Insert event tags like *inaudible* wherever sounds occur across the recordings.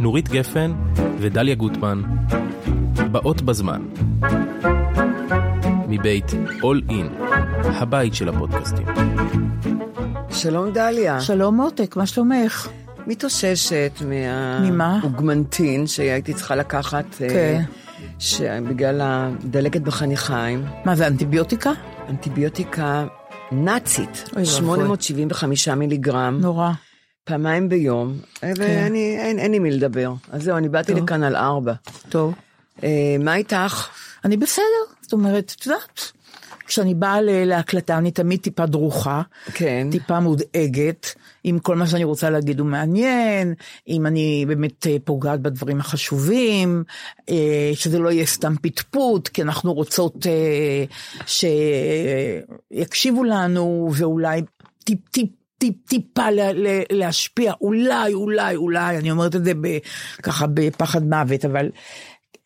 נורית גפן ודליה גוטמן, באות בזמן. מבית All In, הבית של הפודקאסטים. שלום דליה. שלום מותק, מה שלומך? מתאוששת מה... ממה? אוגמנטין שהייתי צריכה לקחת, אה, כן. בגלל הדלקת בחניכיים. מה זה אנטיביוטיקה? אנטיביוטיקה נאצית, אוי ואבוי. 875 מיליגרם, נורא. פעמיים ביום, ואני, אין, אין לי מי לדבר. אז זהו, אני באתי טוב. לכאן על ארבע. טוב. אה, מה איתך? אני בסדר, זאת אומרת, את יודעת, כשאני באה להקלטה אני תמיד טיפה דרוכה, כן. טיפה מודאגת, אם כל מה שאני רוצה להגיד הוא מעניין, אם אני באמת אה, פוגעת בדברים החשובים, אה, שזה לא יהיה סתם פטפוט, כי אנחנו רוצות שיקשיבו לנו ואולי טיפ טיפ. טיפ, טיפה לה, לה, להשפיע, אולי, אולי, אולי, אני אומרת את זה ב, ככה בפחד מוות, אבל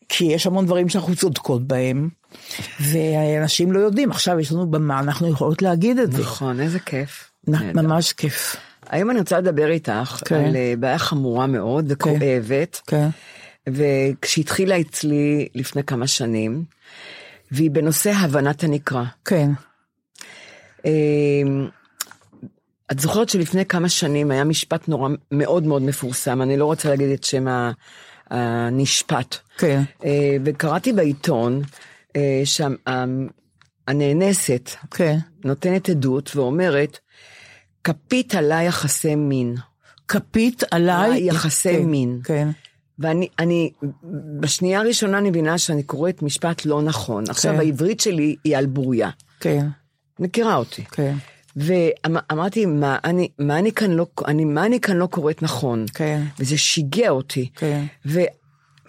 כי יש המון דברים שאנחנו צודקות בהם, ואנשים לא יודעים, עכשיו יש לנו במה, אנחנו יכולות להגיד את זה. נכון, איזה כיף. ממש כיף. היום אני רוצה לדבר איתך כן. על אה, בעיה חמורה מאוד וכואבת. כן. וכשהתחילה אצלי לפני כמה שנים, והיא בנושא הבנת הנקרא. כן. את זוכרת שלפני כמה שנים היה משפט נורא מאוד מאוד מפורסם, אני לא רוצה להגיד את שם הנשפט. כן. אה, וקראתי בעיתון אה, שהנאנסת כן. נותנת עדות ואומרת, כפית עליי יחסי מין. כפית עליי. יחסי כן, מין. כן. ואני, אני, בשנייה הראשונה אני מבינה שאני קוראת משפט לא נכון. עכשיו, כן. העברית שלי היא על בוריה. כן. מכירה אותי. כן. ואמרתי, מה אני, מה אני כאן לא, אני, מה אני כאן לא קוראת נכון? כן. וזה שיגע אותי. כן.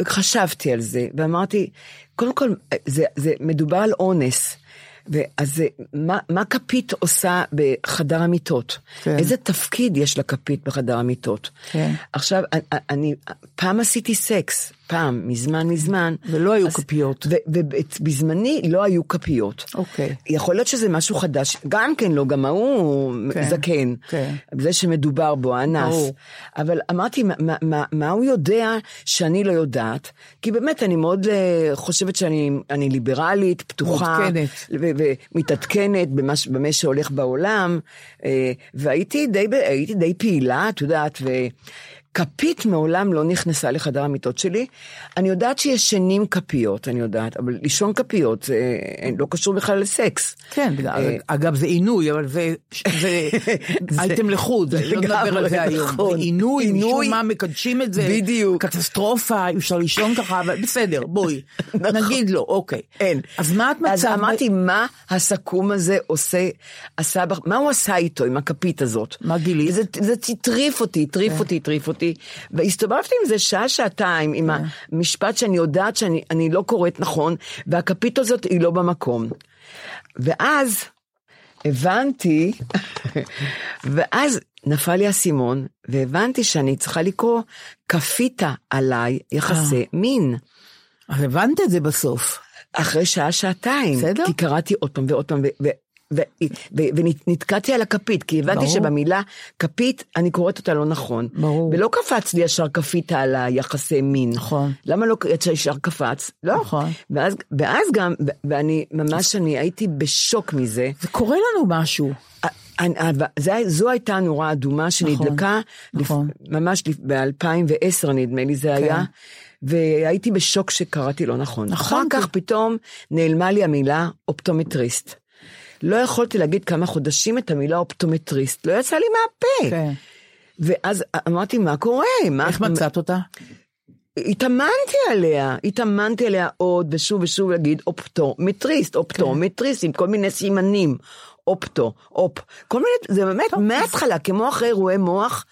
וחשבתי על זה, ואמרתי, קודם כל, זה, זה מדובר על אונס. ואז מה, מה כפית עושה בחדר המיטות? כן. איזה תפקיד יש לכפית בחדר המיטות? כן. עכשיו, אני, אני פעם עשיתי סקס, פעם, מזמן מזמן. ולא היו אז- כפיות. ו- ובזמני לא היו כפיות. אוקיי. יכול להיות שזה משהו חדש, גם כן לא, גם ההוא כן, זקן, כן. זה שמדובר בו, האנס. ברור. אבל אמרתי, מה, מה, מה, הוא יודע שאני לא יודעת? כי באמת, אני מאוד אה, חושבת שאני אני ליברלית, פתוחה. מעודכנת. ו- ומתעדכנת במה, ש- במה שהולך בעולם, אה, והייתי די, די פעילה, את יודעת, וכפית מעולם לא נכנסה לחדר המיטות שלי. אני יודעת שישנים כפיות, אני יודעת, אבל לישון כפיות זה אה, לא קשור בכלל לסקס. כן, אה, אגב זה עינוי, אבל זה זה אייטם לחוד, לא נדבר על זה היום. נכון. זה עינוי, עינוי. משום מה מקדשים את זה, בדיוק. קטסטרופה, אי אפשר לישון ככה, אבל בסדר, בואי, נגיד לו, אוקיי. אין. אז מה את אז מצאת? אמרתי, מה הסכו"ם הזה עושה, עשה, מה הוא עשה איתו, עם הכפית הזאת? מה גילית? זה, זה הטריף אותי, הטריף אותי, הטריף אותי. והסתובבתי עם זה שעה, שעתיים, עם המשפט שאני יודעת שאני אני לא קוראת נכון, והכפית הזאת היא לא במקום. ואז הבנתי, *laughs* ואז נפל לי האסימון, והבנתי שאני צריכה לקרוא כפית עליי יחסי מין. אז הבנת את זה בסוף. אחרי שעה, שעתיים. בסדר. כי קראתי עוד פעם ועוד פעם, ונתקעתי על הכפית, כי הבנתי ברור. שבמילה כפית, אני קוראת אותה לא נכון. ברור. ולא קפץ לי ישר כפית על היחסי מין. נכון. למה לא ישר קפץ? לא. נכון. ואז, ואז גם, ואני ממש, אני הייתי בשוק מזה. זה קורה לנו משהו. אני- אבל זה- זו הייתה נורה אדומה שנדלקה, נכון. לפ- ממש ב-2010 נדמה לי זה היה, והייתי בשוק שקראתי לא נכון. נכון, אחר כך פתאום נעלמה לי המילה אופטומטריסט. לא יכולתי להגיד כמה חודשים את המילה אופטומטריסט, לא יצא לי מהפה. כן. ואז אמרתי, מה קורה? מה- איך מצאת אותה? התאמנתי עליה, התאמנתי עליה עוד ושוב ושוב להגיד אופטומטריסט, אופטומטריסט עם כל מיני סימנים. אופטו, אופ, כל מיני, זה באמת מההתחלה, כמו אחרי אירועי מוח,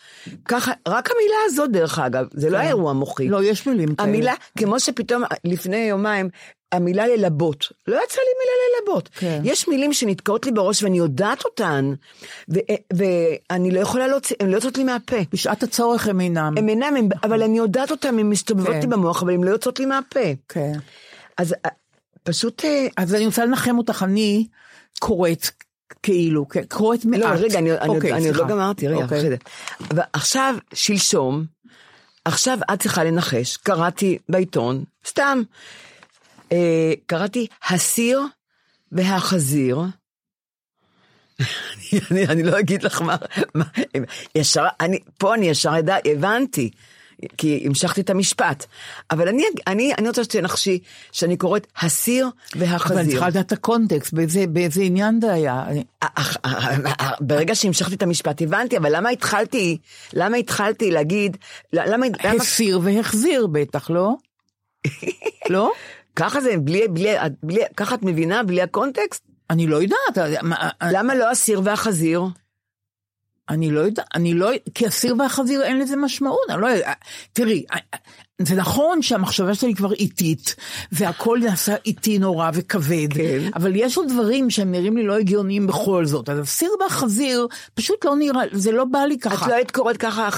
ככה, רק המילה הזאת דרך אגב, זה לא היה אירוע מוחי. לא, יש מילים כאלה. המילה, כמו שפתאום לפני יומיים, המילה ללבות, לא יצא לי מילה ללבות. כן. יש מילים שנתקעות לי בראש ואני יודעת אותן, ו- ואני לא יכולה להוציא, הן לא יוצאות לי מהפה. בשעת הצורך הם אינם. הם אינם, הם, אבל אני יודעת אותם, הן מסתובבות כן. לי במוח, אבל הן לא יוצאות לי מהפה. כן. אז אה, פשוט, אה, אז אני רוצה לנחם אותך, אני קוראת כאילו, כן, קוראת מעט. לא, רגע, אני, אני, אוקיי, אני עוד סליחה. לא גמרתי, רגע, אוקיי. בסדר. ועכשיו, שלשום, עכשיו את צריכה לנחש, קראתי בעיתון, סתם, אה, קראתי הסיר והחזיר. אני, *laughs* אני, אני לא אגיד לך מה, מה ישר, אני, פה אני ישר ידע, הבנתי, כי המשכתי את המשפט. אבל אני, אני, אני רוצה שתנחשי שאני קוראת הסיר והחזיר. אבל אני צריכה לדעת את הקונטקסט, באיזה, באיזה עניין זה היה. אני- אך- ברגע שהמשכתי את המשפט הבנתי, אבל למה התחלתי, למה התחלתי להגיד, למה, הסיר והחזיר בטח, לא? *laughs* לא? ככה זה, בלי, בלי, בלי, ככה את מבינה, בלי הקונטקסט? אני לא יודעת, מה- למה לא הסיר והחזיר? אני לא יודעת, אני לא, כי הסיר והחזיר אין לזה משמעות, אני לא יודעת, תראי, זה נכון שהמחשבה שלי כבר איטית, והכל נעשה איטי נורא וכבד, כן. אבל יש עוד דברים שהם נראים לי לא הגיוניים בכל זאת, אז הסיר והחזיר פשוט לא נראה, זה לא בא לי את ככה. לא היית קוראת ככה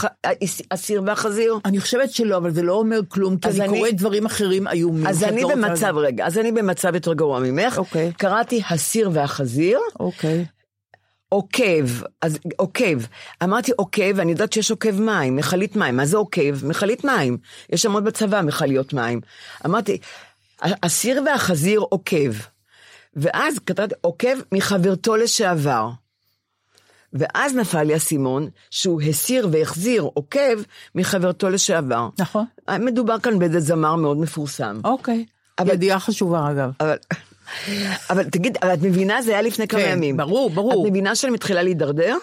הסיר והחזיר? אני חושבת שלא, אבל זה לא אומר כלום, כי אני אני- קוראת דברים אחרים איומים. אז אני לא במצב. רגע, אז אני במצב יותר גרוע ממך. אוקיי. קראתי הסיר והחזיר, אוקיי. עוקב, אז עוקב. אמרתי עוקב, אני יודעת שיש עוקב מים, מכלית מים. מה זה עוקב? מכלית מים. יש שם עוד בצבא מכליות מים. אמרתי, הסיר והחזיר עוקב. ואז כתבתי עוקב מחברתו לשעבר. ואז נפל לי האסימון שהוא הסיר והחזיר עוקב מחברתו לשעבר. נכון. מדובר כאן באיזה זמר מאוד מפורסם. אוקיי. אבל- ידיעה חשובה אגב. אבל, אבל תגיד, אבל את מבינה, זה היה לפני כמה כן, ימים. ברור, ברור. את מבינה שאני מתחילה להידרדר?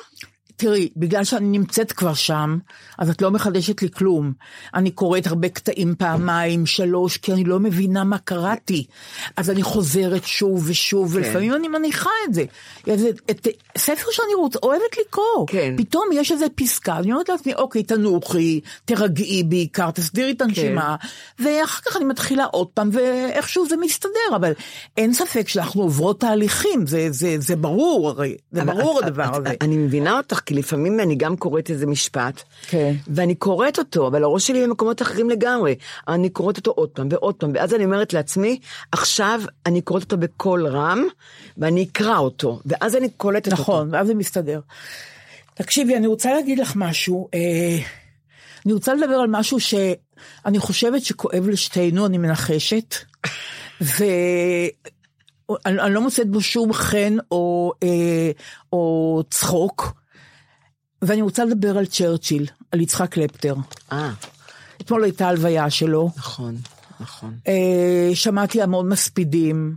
תראי, בגלל שאני נמצאת כבר שם, אז את לא מחדשת לי כלום. אני קוראת הרבה קטעים פעמיים, שלוש, כי אני לא מבינה מה קראתי. אז אני חוזרת שוב ושוב, כן. ולפעמים אני מניחה את זה. זה את, ספר שאני רוצ, אוהבת לקרוא. כן. פתאום יש איזה פסקה, אני אומרת לעצמי, אוקיי, תנוחי, תרגעי בעיקר, תסדירי את הנשימה, ואחר כך אני מתחילה עוד פעם, ואיכשהו זה מסתדר, אבל אין ספק שאנחנו עוברות תהליכים, זה, זה, זה ברור הרי, זה ברור את- הדבר את- הזה. אני מבינה אותך, כי לפעמים אני גם קוראת איזה משפט, כן. ואני קוראת אותו, אבל הראש שלי במקומות אחרים לגמרי. אני קוראת אותו עוד פעם ועוד פעם, ואז אני אומרת לעצמי, עכשיו אני קוראת אותו בקול רם, ואני אקרא אותו, ואז אני קולטת אותו. נכון, ואז זה מסתדר. תקשיבי, אני רוצה להגיד לך משהו. אה, אני רוצה לדבר על משהו שאני חושבת שכואב לשתינו, אני מנחשת. ואני אני לא מוצאת בו שום חן או, אה, או צחוק. ואני רוצה לדבר על צ'רצ'יל, על יצחק קלפטר. אה, אתמול הייתה הלוויה שלו. נכון, נכון. אה, שמעתי המון מספידים.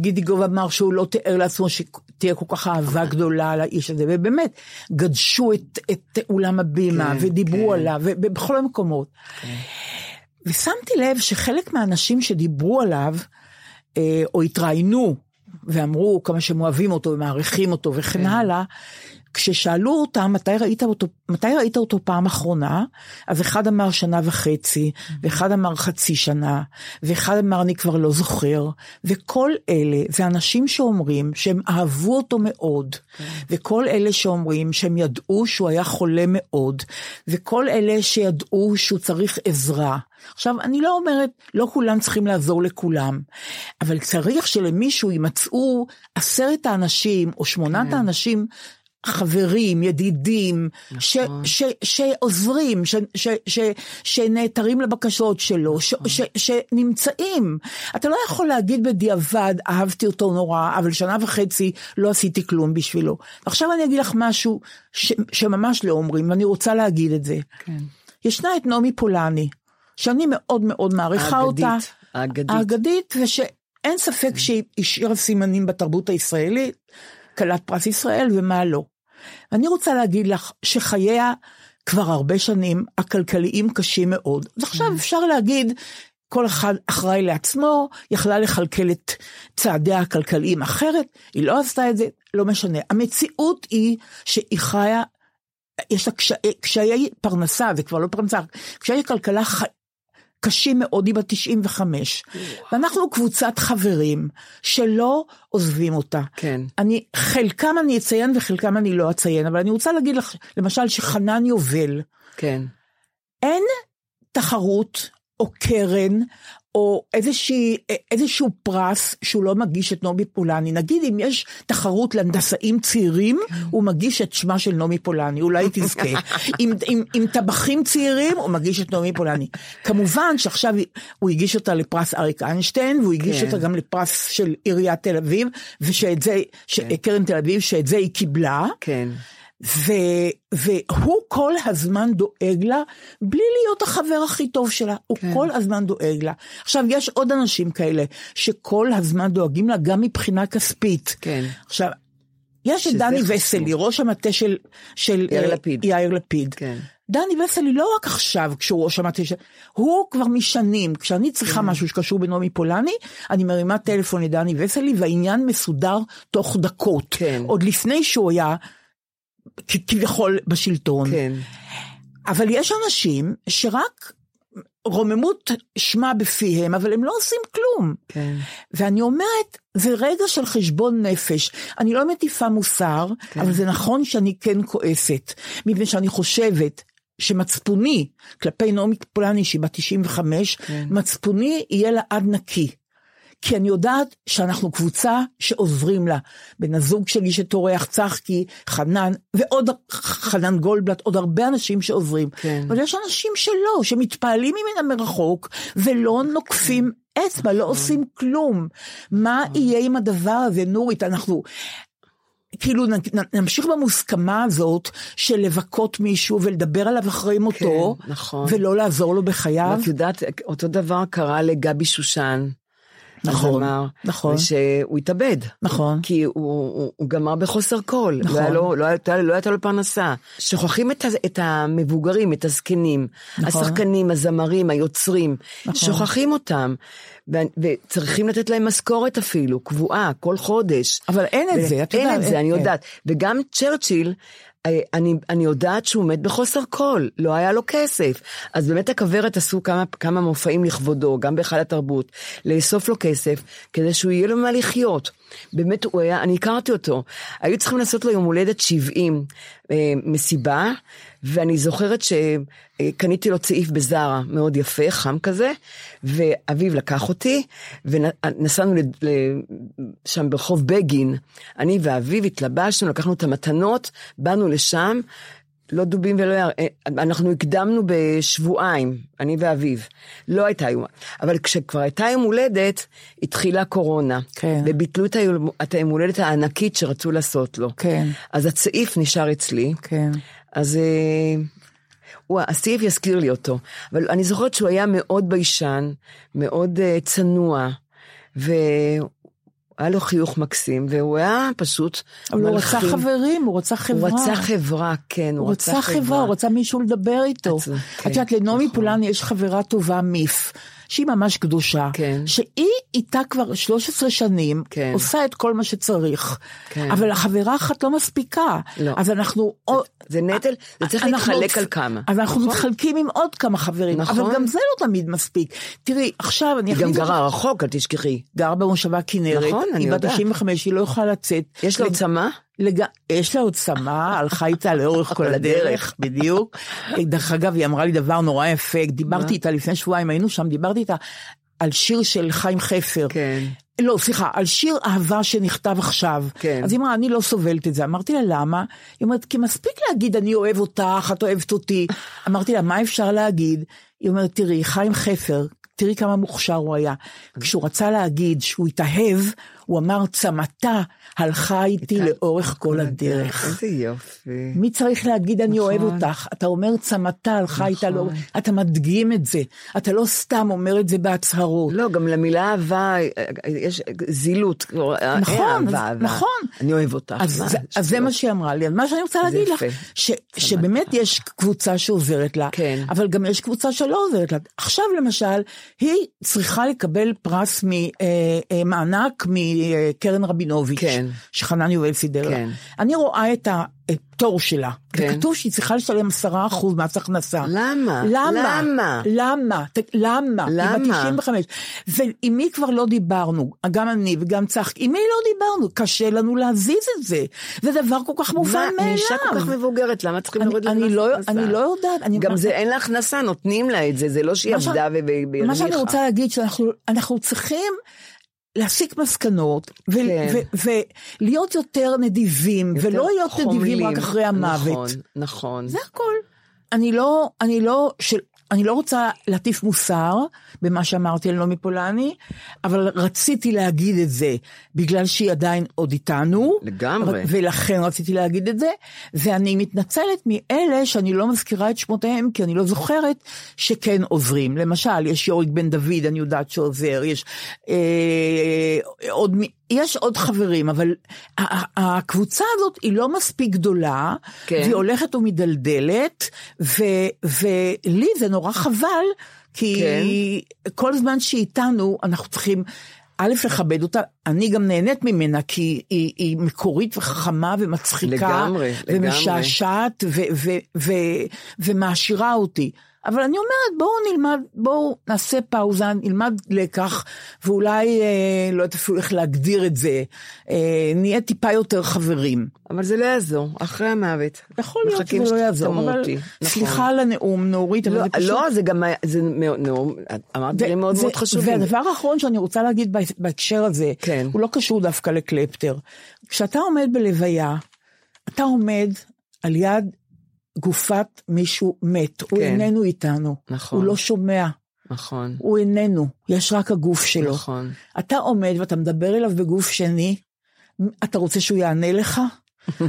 גידיגוב אמר שהוא לא תיאר לעצמו שתהיה כל כך אהבה גדולה לאיש הזה, ובאמת, גדשו את, את אולם הבימה, כן, ודיברו כן. עליו, ובכל המקומות. ושמתי לב שחלק מהאנשים שדיברו עליו, אה, או התראיינו, ואמרו כמה שהם אוהבים אותו ומעריכים אותו וכן כן. הלאה, כששאלו אותם מתי ראית אותו, מתי ראית אותו פעם אחרונה, אז אחד אמר שנה וחצי, ואחד אמר חצי שנה, ואחד אמר אני כבר לא זוכר, וכל אלה זה אנשים שאומרים שהם אהבו אותו מאוד, וכל אלה שאומרים שהם ידעו שהוא היה חולה מאוד, וכל אלה שידעו שהוא צריך עזרה. עכשיו, אני לא אומרת, לא כולם צריכים לעזור לכולם, אבל צריך שלמישהו יימצאו עשרת האנשים או שמונת האנשים חברים, ידידים, ש, ש, שעוזרים, ש, ש, ש, שנעתרים לבקשות שלו, ש, ש, שנמצאים. אתה לא יכול להגיד בדיעבד, אהבתי אותו נורא, אבל שנה וחצי לא עשיתי כלום בשבילו. עכשיו אני אגיד לך משהו ש, שממש לא אומרים, ואני רוצה להגיד את זה. כן. ישנה את נעמי פולני, שאני מאוד מאוד מעריכה האגדית, אותה. האגדית. האגדית, ושאין ספק שהיא השאירה סימנים בתרבות הישראלית, כלת פרס ישראל ומה לא. ואני רוצה להגיד לך שחייה כבר הרבה שנים הכלכליים קשים מאוד. אז עכשיו אפשר להגיד, כל אחד אחראי לעצמו, יכלה לכלכל את צעדיה הכלכליים אחרת, היא לא עשתה את זה, לא משנה. המציאות היא שהיא חיה יש לה קשיי, קשיי פרנסה, זה כבר לא פרנסה, קשיי כלכלה ח... קשים מאוד, היא בת 95. ואנחנו קבוצת חברים שלא עוזבים אותה. כן. אני, חלקם אני אציין וחלקם אני לא אציין, אבל אני רוצה להגיד לך, למשל, שחנן יובל, כן. אין תחרות או קרן או איזושהי, איזשהו פרס שהוא לא מגיש את נעמי פולני. נגיד אם יש תחרות להנדסאים צעירים, הוא מגיש את שמה של נעמי פולני, אולי היא תזכה. עם, עם, עם טבחים צעירים, הוא מגיש את נעמי פולני. כמובן שעכשיו הוא הגיש אותה לפרס אריק איינשטיין, והוא הגיש כן. אותה גם לפרס של עיריית תל אביב, ושאת זה, ש- קרן תל אביב, שאת זה היא קיבלה. כן. ו, והוא כל הזמן דואג לה, בלי להיות החבר הכי טוב שלה, הוא כן. כל הזמן דואג לה. עכשיו, יש עוד אנשים כאלה, שכל הזמן דואגים לה, גם מבחינה כספית. כן. עכשיו, יש את דני חשוב. וסלי, ראש המטה של, של יאיר אה, לפיד. יאיר לפיד. כן. דני וסלי לא רק עכשיו כשהוא ראש המטה של... הוא כבר משנים, כשאני צריכה כן. משהו שקשור בנעמי פולני, אני מרימה טלפון לדני וסלי והעניין מסודר תוך דקות. כן. עוד לפני שהוא היה כביכול בשלטון. כן. אבל יש אנשים שרק רוממות שמה בפיהם, אבל הם לא עושים כלום. כן. ואני אומרת, זה רגע של חשבון נפש. אני לא מטיפה מוסר, כן. אבל זה נכון שאני כן כועסת. מפני שאני חושבת שמצפוני, כלפי נעמי פולני שהיא בת 95, כן. מצפוני יהיה לה עד נקי. כי אני יודעת שאנחנו קבוצה שעוזרים לה. בן הזוג שלי שטורח, צחקי, חנן, ועוד חנן גולדבלט, עוד הרבה אנשים שעוזרים. כן. אבל יש אנשים שלא, שמתפעלים ממנה מרחוק, ולא נוקפים אצבע, לא עושים כלום. מה יהיה עם הדבר הזה, נורית? אנחנו... כאילו נמשיך במוסכמה הזאת של לבכות מישהו ולדבר עליו אחרי מותו, כן, נכון. ולא לעזור לו בחייו. ואת יודעת, אותו דבר קרה לגבי שושן. נכון, הזמר, נכון. שהוא התאבד. נכון. כי הוא, הוא, הוא גמר בחוסר קול. נכון. לא, היה לו, לא, הייתה, לא הייתה לו פרנסה. שוכחים את, את המבוגרים, את הזקנים. נכון. השחקנים, הזמרים, היוצרים. נכון. שוכחים אותם. ו, וצריכים לתת להם משכורת אפילו, קבועה, כל חודש. אבל אין את זה, את אין יודעת, את זה, אין- אני כן. יודעת. וגם צ'רצ'יל, אני, אני יודעת שהוא מת בחוסר קול, לא היה לו כסף. אז באמת הכוורת עשו כמה, כמה מופעים לכבודו, גם בהיכל התרבות, לאסוף לו כסף, כדי שהוא יהיה לו מה לחיות. באמת הוא היה, אני הכרתי אותו. היו צריכים לעשות לו יום הולדת 70 אה, מסיבה, ואני זוכרת שקניתי לו צעיף בזארה מאוד יפה, חם כזה, ואביו לקח אותי, ונסענו שם ברחוב בגין, אני ואביו התלבשנו, לקחנו את המתנות, באנו לשם, לא דובים ולא יער, אה, אנחנו הקדמנו בשבועיים, אני ואביו. לא הייתה יום, אבל כשכבר הייתה יום הולדת, התחילה קורונה. כן. וביטלו את היום, את היום הולדת הענקית שרצו לעשות לו. כן. אז הצעיף נשאר אצלי. כן. אז אה, הוא, הסעיף יזכיר לי אותו. אבל אני זוכרת שהוא היה מאוד ביישן, מאוד אה, צנוע, והיה לו חיוך מקסים, והוא היה פשוט אבל הוא רצה. חברים, הוא רצה חברה. הוא רצה חברה, כן, הוא רצה חברה, הוא רצה מישהו לדבר איתו. כן, את יודעת, לנעמי נכון. פולני יש חברה טובה, מיף. שהיא ממש קדושה, כן. שהיא איתה כבר 13 שנים, כן. עושה את כל מה שצריך, כן. אבל החברה אחת לא מספיקה, לא. אז אנחנו... זה נטל, זה צריך להתחלק עוד- על כמה. אז אנחנו נכון? מתחלקים עם עוד כמה חברים, נכון. אבל גם זה לא תמיד מספיק. תראי, עכשיו אני היא גם גרה רחוק, אל תשכחי. גרה במושבה כנרת, נכון, אני היא בת יודעת. 95, היא לא יכולה לצאת. יש לה צמא? לג... יש לה עוד צמא, הלכה איתה לאורך כל הדרך, *laughs* בדיוק. דרך אגב, היא אמרה לי דבר נורא יפה, דיברתי איתה לפני שבועיים, היינו שם, דיברתי איתה על שיר של חיים חפר. כן. לא, סליחה, על שיר אהבה שנכתב עכשיו. כן. אז היא אמרה, אני לא סובלת את זה. אמרתי לה, למה? היא אומרת, כי מספיק להגיד, אני אוהב אותך, את אוהבת אותי. *laughs* אמרתי לה, מה אפשר להגיד? היא אומרת, תראי, חיים חפר, תראי כמה מוכשר הוא היה. כשהוא רצה להגיד שהוא התאהב, הוא אמר, צמתה הלכה איתי לאורך כל הדרך. איזה יופי. מי צריך להגיד אני נכון. אוהב אותך? אתה אומר צמתה הלכה איתה לאורך, אתה מדגים את זה. אתה לא סתם אומר את זה בהצהרות. לא, גם למילה אהבה יש זילות. נכון. נכון. אני אוהב אותך. אז, זה, זה מה שהיא אמרה לי, אז מה שאני רוצה להגיד לך, שבאמת יש קבוצה שעוזרת לה, כן. אבל גם יש קבוצה שלא עוזרת לה. עכשיו למשל, היא צריכה לקבל פרס ממענק מקרן רבינוביץ', כן. שחנן יובל סידר לה. כן. אני רואה את הפטור שלה, כן. וכתוב שהיא צריכה לשלם 10% מס הכנסה. למה? למה? למה? למה? ת- למה? למה? היא בת 95. ועם מי כבר לא דיברנו, גם אני וגם צחק, עם מי לא דיברנו? קשה לנו להזיז את זה. זה דבר כל כך מובן מה, מאליו. מאישה כל כך מבוגרת, למה צריכים להוריד לה אני מס לא- הכנסה? אני לא יודעת, אני- גם זה אין לה הכנסה, נותנים לה את זה, זה לא שהיא מה עבדה והרוויחה. מה שאני רוצה להגיד, שאנחנו אנחנו צריכים להסיק מסקנות, ו- כן. ו- ולהיות יותר נדיבים, יותר ולא להיות נדיבים חומלים. רק אחרי המוות. נכון, נכון. זה הכל. אני לא, אני לא, של, אני לא רוצה להטיף מוסר במה שאמרתי על נעמי פולני, אבל רציתי להגיד את זה בגלל שהיא עדיין עוד איתנו. לגמרי. ולכן רציתי להגיד את זה, ואני מתנצלת מאלה שאני לא מזכירה את שמותיהם, כי אני לא זוכרת שכן עוזרים. למשל, יש יוריק בן דוד, אני יודעת שעוזר, יש אה, עוד, יש עוד חברים, אבל הקבוצה הזאת היא לא מספיק גדולה, כן. והיא הולכת ומדלדלת, ו, ולי זה נורא חבל, כי כן. כל זמן שהיא איתנו, אנחנו צריכים... א', לכבד אותה, אני גם נהנית ממנה, כי היא, היא מקורית וחכמה ומצחיקה, לגמרי, לגמרי. ומשעשעת ו- ו- ו- ומעשירה אותי. אבל אני אומרת, בואו נלמד, בואו נעשה פאוזה, נלמד לקח, ואולי, אה, לא יודעת אפילו איך להגדיר את זה, אה, נהיה טיפה יותר חברים. אבל זה לא יעזור, אחרי המוות. יכול להיות שזה לא יעזור, אבל שתמותי. נכון. סליחה על הנאום, נורית, אבל לא, זה פשוט... לא, זה גם, היה- זה נו, אמרת דברים מאוד זה- מאוד חשובים. והדבר האחרון שאני רוצה להגיד בה- בהקשר הזה, כן. הוא לא קשור דווקא לקלפטר. כשאתה עומד בלוויה, אתה עומד על יד גופת מישהו מת, הוא כן. איננו איתנו, נכון. הוא לא שומע, נכון, הוא איננו, יש רק הגוף שלו. נכון. אתה עומד ואתה מדבר אליו בגוף שני, אתה רוצה שהוא יענה לך?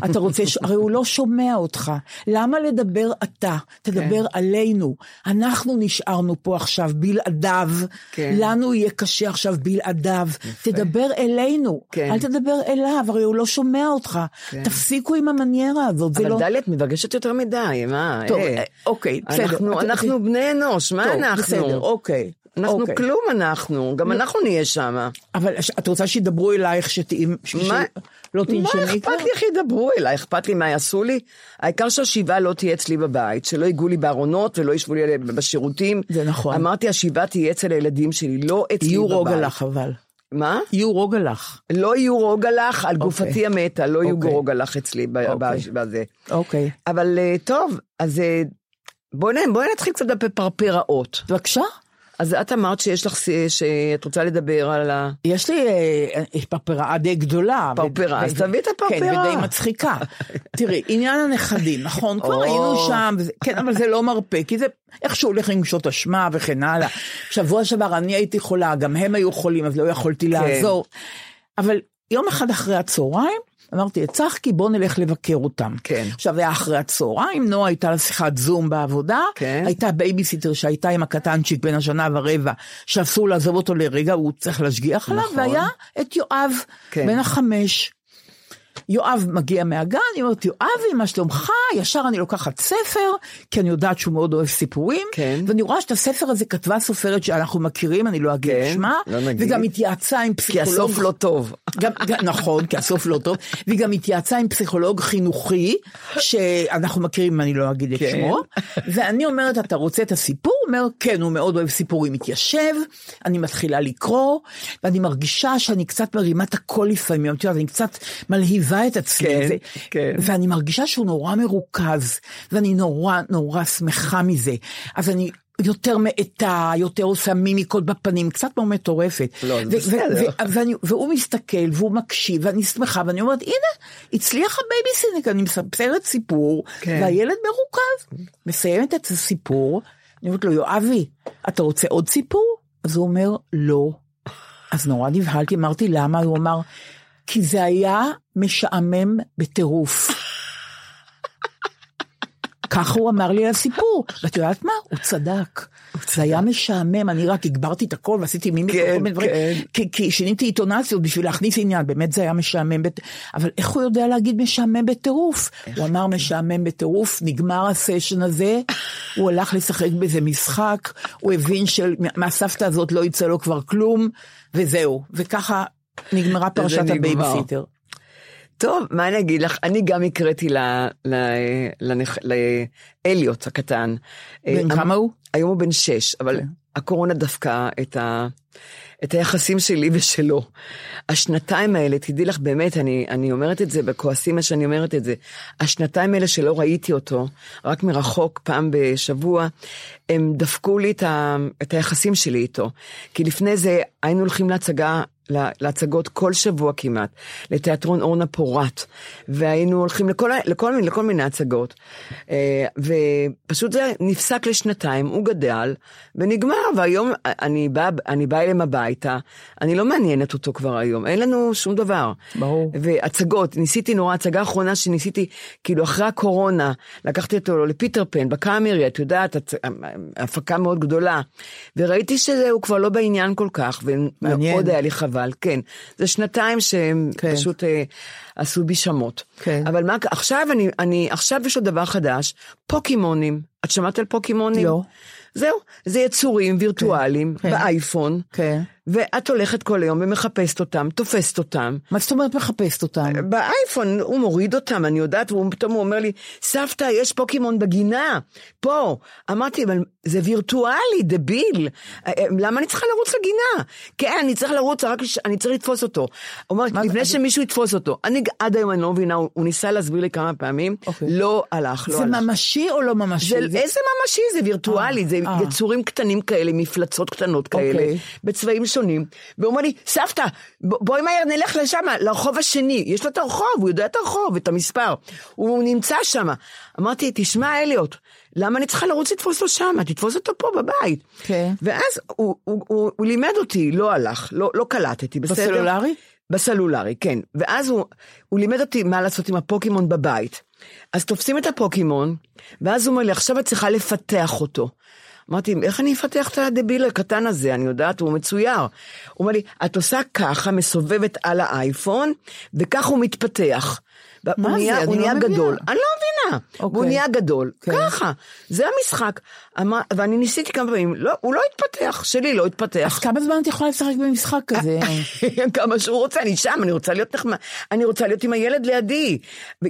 אתה רוצה, ש... הרי הוא לא שומע אותך. למה לדבר אתה? תדבר כן. עלינו. אנחנו נשארנו פה עכשיו בלעדיו. כן. לנו יהיה קשה עכשיו בלעדיו. תדבר אלינו. כן. אל תדבר אליו, הרי הוא לא שומע אותך. כן. תפסיקו עם המניירה הזאת. אבל לא... דליה, את מתרגשת יותר מדי, מה? טוב, אה. אוקיי, בסדר. אנחנו, אתה- אנחנו בני אנוש, מה טוב, אנחנו? בסדר, אוקיי. אנחנו אוקיי. כלום אנחנו, גם אנחנו נהיה שם. אבל את רוצה שידברו אלייך שתהיי... בשביל מה- שלא תנשמי מה כבר? אכפת לי איך ידברו אליי, אכפת לי מה יעשו לי? העיקר שהשיבה לא תהיה אצלי בבית, שלא ייגעו לי בארונות ולא ישבו לי בשירותים. זה נכון. אמרתי, השיבה תהיה אצל הילדים שלי, לא אצלי יהיו בבית. רוגלח אבל. מה? יהיו רוגלח. לא יהיו רוגלח על אוקיי. גופתי המתה, לא יהיו אוקיי. רוגלח אצלי ב- אוקיי. בזה. אוקיי. אבל אה, טוב, אז אה, בואי בואי נתחיל קצת בפרפראות. בבקשה. אז את אמרת שיש לך, שאת רוצה לדבר על ה... יש לי אה, יש פרפרה די גדולה. פרפרה, אז תביאי את הפרפרה. כן, ודי מצחיקה. תראי, עניין הנכדים, נכון? כבר. היינו שם, כן, אבל זה לא מרפה, כי זה איכשהו הולך עם רגשות אשמה וכן הלאה. שבוע שעבר אני הייתי חולה, גם הם היו חולים, אז לא יכולתי לעזור. אבל יום אחד אחרי הצהריים, אמרתי לצחקי, בוא נלך לבקר אותם. כן. עכשיו היה אחרי הצהריים, נועה הייתה לה שיחת זום בעבודה, כן. הייתה בייביסיטר שהייתה עם הקטנצ'יק בן השנה ורבע, שאסור לעזוב אותו לרגע, הוא צריך להשגיח עליו, נכון. והיה את יואב, כן. בן החמש. יואב מגיע מהגן, היא אומרת, יואבי, מה שלומך? ישר אני לוקחת ספר, כי אני יודעת שהוא מאוד אוהב סיפורים, כן. ואני רואה שאת הספר הזה כתבה סופרת שאנחנו מכירים, אני לא אגיד כן, שמה, לא נגיד. וגם התייעצה עם כי פסיכולוג. הסוף לא טוב. גם, גם, נכון, כי הסוף לא טוב, והיא גם התייעצה עם פסיכולוג חינוכי, שאנחנו מכירים, אני לא אגיד את כן. שמו, ואני אומרת, אתה רוצה את הסיפור? אומר, כן, הוא מאוד אוהב סיפורים, מתיישב, אני מתחילה לקרוא, ואני מרגישה שאני קצת מרימה את הקול לפעמים, את יודעת, אני קצת מלהיבה את עצמי, כן, זה, כן. ואני מרגישה שהוא נורא מרוכז, ואני נורא נורא שמחה מזה, אז אני... יותר מאטה, יותר עושה מימיקות בפנים, קצת כמו מטורפת. לא, זה בסדר. ואני, והוא מסתכל והוא מקשיב ואני שמחה ואני אומרת הנה הצליח הבייביסיטר אני מספרת סיפור כן. והילד מרוכז מסיימת את הסיפור אני אומרת לו יואבי אתה רוצה עוד סיפור? אז הוא אומר לא. אז נורא נבהלתי אמרתי למה? הוא אמר כי זה היה משעמם בטירוף. ככה הוא אמר לי על הסיפור, ואת יודעת מה? הוא צדק. זה היה משעמם, אני רק הגברתי את הכל ועשיתי מימיקה, כן, כל מיני דברים, כן. כי, שיניתי אינטונציות בשביל להכניס עניין, באמת זה היה משעמם. אבל איך הוא יודע להגיד משעמם בטירוף? הוא אמר משעמם בטירוף, נגמר הסשן הזה, הוא הלך לשחק באיזה משחק, הוא הבין שמהסבתא הזאת לא יצא לו כבר כלום, וזהו. וככה נגמרה פרשת. הבייביסיטר. טוב, מה אני אגיד לך? אני גם הקראתי לאליוט הקטן. בן אה, כמה הוא? היום הוא בן שש, אבל כן. הקורונה דפקה את, ה, את היחסים שלי ושלו. השנתיים האלה, תדעי לך, באמת, אני, אני אומרת את זה בכועסים מה שאני אומרת את זה, השנתיים האלה שלא ראיתי אותו, רק מרחוק, פעם בשבוע, הם דפקו לי את, ה, את היחסים שלי איתו. כי לפני זה היינו הולכים להצגה לה- להצגות כל שבוע כמעט, לתיאטרון אורנה פורת, והיינו הולכים לכל, לכל, מיני- לכל מיני הצגות, אה, ופשוט זה נפסק לשנתיים, הוא גדל, ונגמר, והיום אני באה אני באה אליהם הביתה, אני לא מעניינת אותו כבר היום, אין לנו שום דבר. ברור. והצגות, ניסיתי נורא, הצגה האחרונה שניסיתי, כאילו אחרי הקורונה, לקחתי אותו לפיטר פן, בקאמרי, את יודעת, הצ- הפקה מאוד גדולה, וראיתי שהוא כבר לא בעניין כל כך. ומאוד היה לי חבל, כן. זה שנתיים שהם כן. פשוט אה, עשו בי שמות. כן. אבל מה, עכשיו אני, אני, עכשיו יש עוד דבר חדש, פוקימונים. את שמעת על פוקימונים? לא. זהו, זה יצורים וירטואליים כן. באייפון, כן. ואת הולכת כל היום ומחפשת אותם, תופסת אותם. מה זאת אומרת מחפשת אותם? באייפון הוא מוריד אותם, אני יודעת, ופתאום הוא אומר לי, סבתא, יש פוקימון בגינה, פה. אמרתי, אבל זה וירטואלי, דביל. אה, אה, למה אני צריכה לרוץ לגינה? כן, אני צריך לרוץ, רק אני צריך לתפוס אותו. הוא אומר, מה זה- לפני אז- שמישהו יתפוס אותו. אני עד היום אני לא מבינה, הוא הוא ניסה להסביר לי כמה פעמים, אוקיי. לא הלך, לא זה הלך. ממשי או לא ממשי? זה, זה- איזה ממשי, זה וירטואלי, אה, זה אה. יצורים קטנים כאלה, מפלצות קטנות כאלה, אוקיי. בצבעים שונים. והוא אומר לי, סבתא, בואי מהר נלך לשם, לרחוב השני. יש לו את הרחוב, הוא יודע את הרחוב, את המספר. הוא נמצא שם. אמרתי, תשמע אליוט, למה אני צריכה לרוץ לתפוס אותו שם? תתפוס אותו פה בבית. כן. ואז הוא, הוא, הוא, הוא לימד אותי, לא הלך, לא, לא קלטתי, בסדר? בסלולרי? בסלולרי, כן. ואז הוא, הוא לימד אותי מה לעשות עם הפוקימון בבית. אז תופסים את הפוקימון, ואז הוא אומר לי, עכשיו את צריכה לפתח אותו. אמרתי, איך אני אפתח את הדביל הקטן הזה? אני יודעת, הוא מצויר. הוא אומר לי, את עושה ככה, מסובבת על האייפון, וכך הוא מתפתח. הוא? נהיה, הוא לא נהיה. גדול. אני לא מבינה. אוקיי. והוא נהיה גדול. כן. ככה. זה המשחק. ואני ניסיתי כמה פעמים, לא, הוא לא התפתח, שלי לא התפתח. אז כמה זמן את יכולה לשחק במשחק כזה? *laughs* כמה שהוא רוצה, אני שם, אני רוצה להיות נחמד, אני רוצה להיות עם הילד לידי.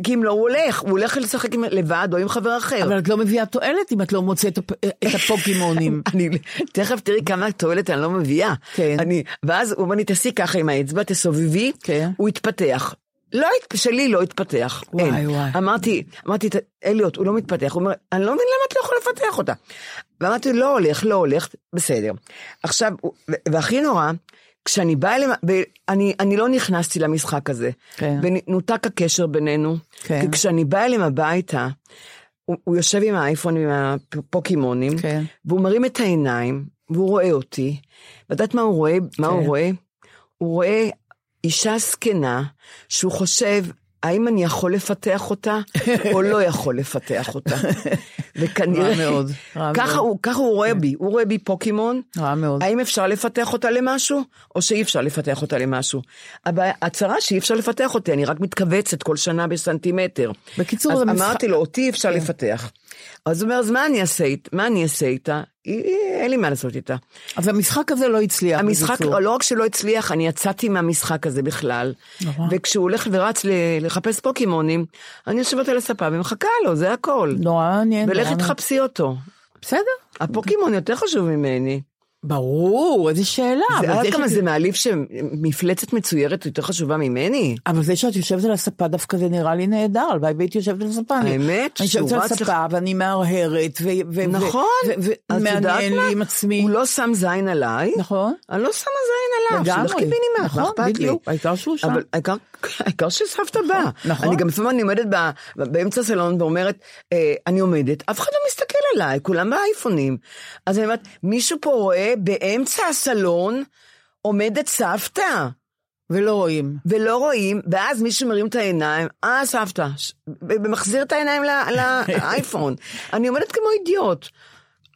כי אם לא, הוא הולך, הוא הולך לשחק לבד או עם חבר אחר. אבל את לא מביאה תועלת אם את לא מוצאת את הפ- את הפוקימונים. *laughs* אני, תכף תראי כמה תועלת אני לא מביאה. כן. אני, ואז הוא אומר לי, תעשי ככה עם האצבע, תסובבי, כן. הוא יתפתח. לא, שלי לא התפתח. וואי, אין. וואי. אמרתי, אמרתי, "ת- אליוט, הוא לא מתפתח. הוא אומר, אני לא מבין למה את לא יכולה לפתח אותה. ואמרתי, לא הולך, לא הולך, בסדר. עכשיו, והכי נורא, כשאני באה אליהם, ואני אני לא נכנסתי למשחק הזה. כן. ונותק הקשר בינינו. כן. כי כשאני באה אליהם הביתה, הוא, הוא יושב עם האייפון, עם הפוקימונים, כן. והוא מרים את העיניים, והוא רואה אותי. ואת מה הוא רואה? מה הוא כן. רואה? הוא רואה אישה זקנה, שהוא חושב, האם אני יכול לפתח אותה, או לא יכול לפתח אותה. *laughs* וכנראה, רע מאוד, רע ככה מאוד. הוא, ככה הוא רואה בי, הוא רואה בי פוקימון, רע מאוד. האם אפשר לפתח אותה למשהו, או שאי אפשר לפתח אותה למשהו. הבעיה- הצרה שאי אפשר לפתח אותי, אני רק מתכווצת כל שנה בסנטימטר. בקיצור, אז זה משחק- אמרתי לו, אותי אפשר לפתח. אז הוא אומר, אז מה אני אעשה, אית- מה אני אעשה איתה? אין לי מה לעשות איתה. אז המשחק הזה לא הצליח. המשחק, בקיצור. לא רק שלא הצליח, אני יצאתי מהמשחק הזה בכלל. נורא. וכשהוא הולך ורץ לחפש פוקימונים, אני יושבת על הספה ומחכה לו, זה הכל. נורא מעניין. מעניין. תחפשי אותו. בסדר. הפוקימון יותר חשוב ממני. ברור, איזה שאלה. זה עד כמה זה מעליב שמפלצת מצוירת יותר חשובה ממני? אבל זה שאת יושבת על הספה דווקא זה נראה לי נהדר, הלוואי והייתי יושבת על הספה. האמת, אני יושבת על הספה ואני מהרהרת, נכון. ומעניין מה? לי עם עצמי. הוא לא שם זין עליי. נכון. אני לא שמה זין עליו, לגמרי. שלך קיבינימט, מה נכון, אכפת לי? העיקר שהוא שם. אבל העיקר- שסבתא באה. נכון. אני גם לפעמים אני עומדת באמצע הסלון ואומרת, אה, אני עומדת, אף אחד לא מסתכל עליי, כולם באייפונים. אז אני אומרת, מישהו פה רואה באמצע הסלון עומדת סבתא. ולא רואים. ולא רואים, ואז מישהו מרים את העיניים, אה, סבתא, ומחזיר את העיניים לאייפון. *laughs* אני עומדת כמו אידיוט.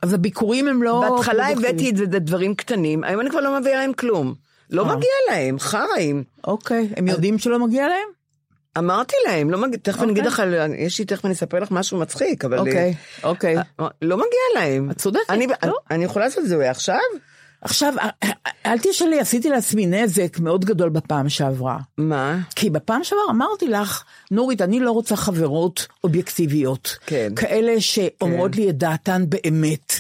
אז הביקורים הם לא... בהתחלה. הבאתי את זה לדברים קטנים, היום אני כבר לא מביאה להם כלום. לא אה. מגיע להם, חראים. אוקיי, הם יודעים שלא מגיע להם? אמרתי להם, לא מגיע, תכף אני אגיד אוקיי. לך, יש לי, תכף אני אספר לך משהו מצחיק, אבל... אוקיי, אה, אוקיי. אה, לא מגיע להם. את צודקת, לא. אני יכולה לעשות את זה עכשיו? עכשיו, אל תשאלי, עשיתי לעצמי נזק מאוד גדול בפעם שעברה. מה? כי בפעם שעברה אמרתי לך, נורית, אני לא רוצה חברות אובייקטיביות. כן. כאלה שאומרות לי את דעתן באמת.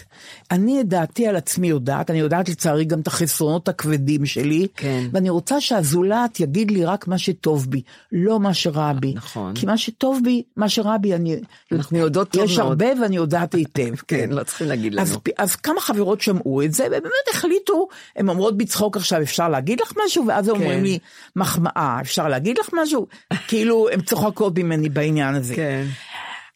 אני את דעתי על עצמי יודעת, אני יודעת לצערי גם את החסרונות הכבדים שלי. כן. ואני רוצה שהזולת יגיד לי רק מה שטוב בי, לא מה שרע בי. נכון. כי מה שטוב בי, מה שרע בי, אני... אנחנו יודעות טוב יש מאוד. הרבה ואני יודעת היטב. *laughs* כן, לא צריכים להגיד לנו. אז, אז כמה חברות שמעו את זה, ובאמת החליטו, הן אומרות בצחוק עכשיו, אפשר להגיד לך משהו? ואז כן. אומרים לי, מחמאה, אפשר להגיד לך משהו? כאילו, הן צוחקות ממני בעניין הזה. כן.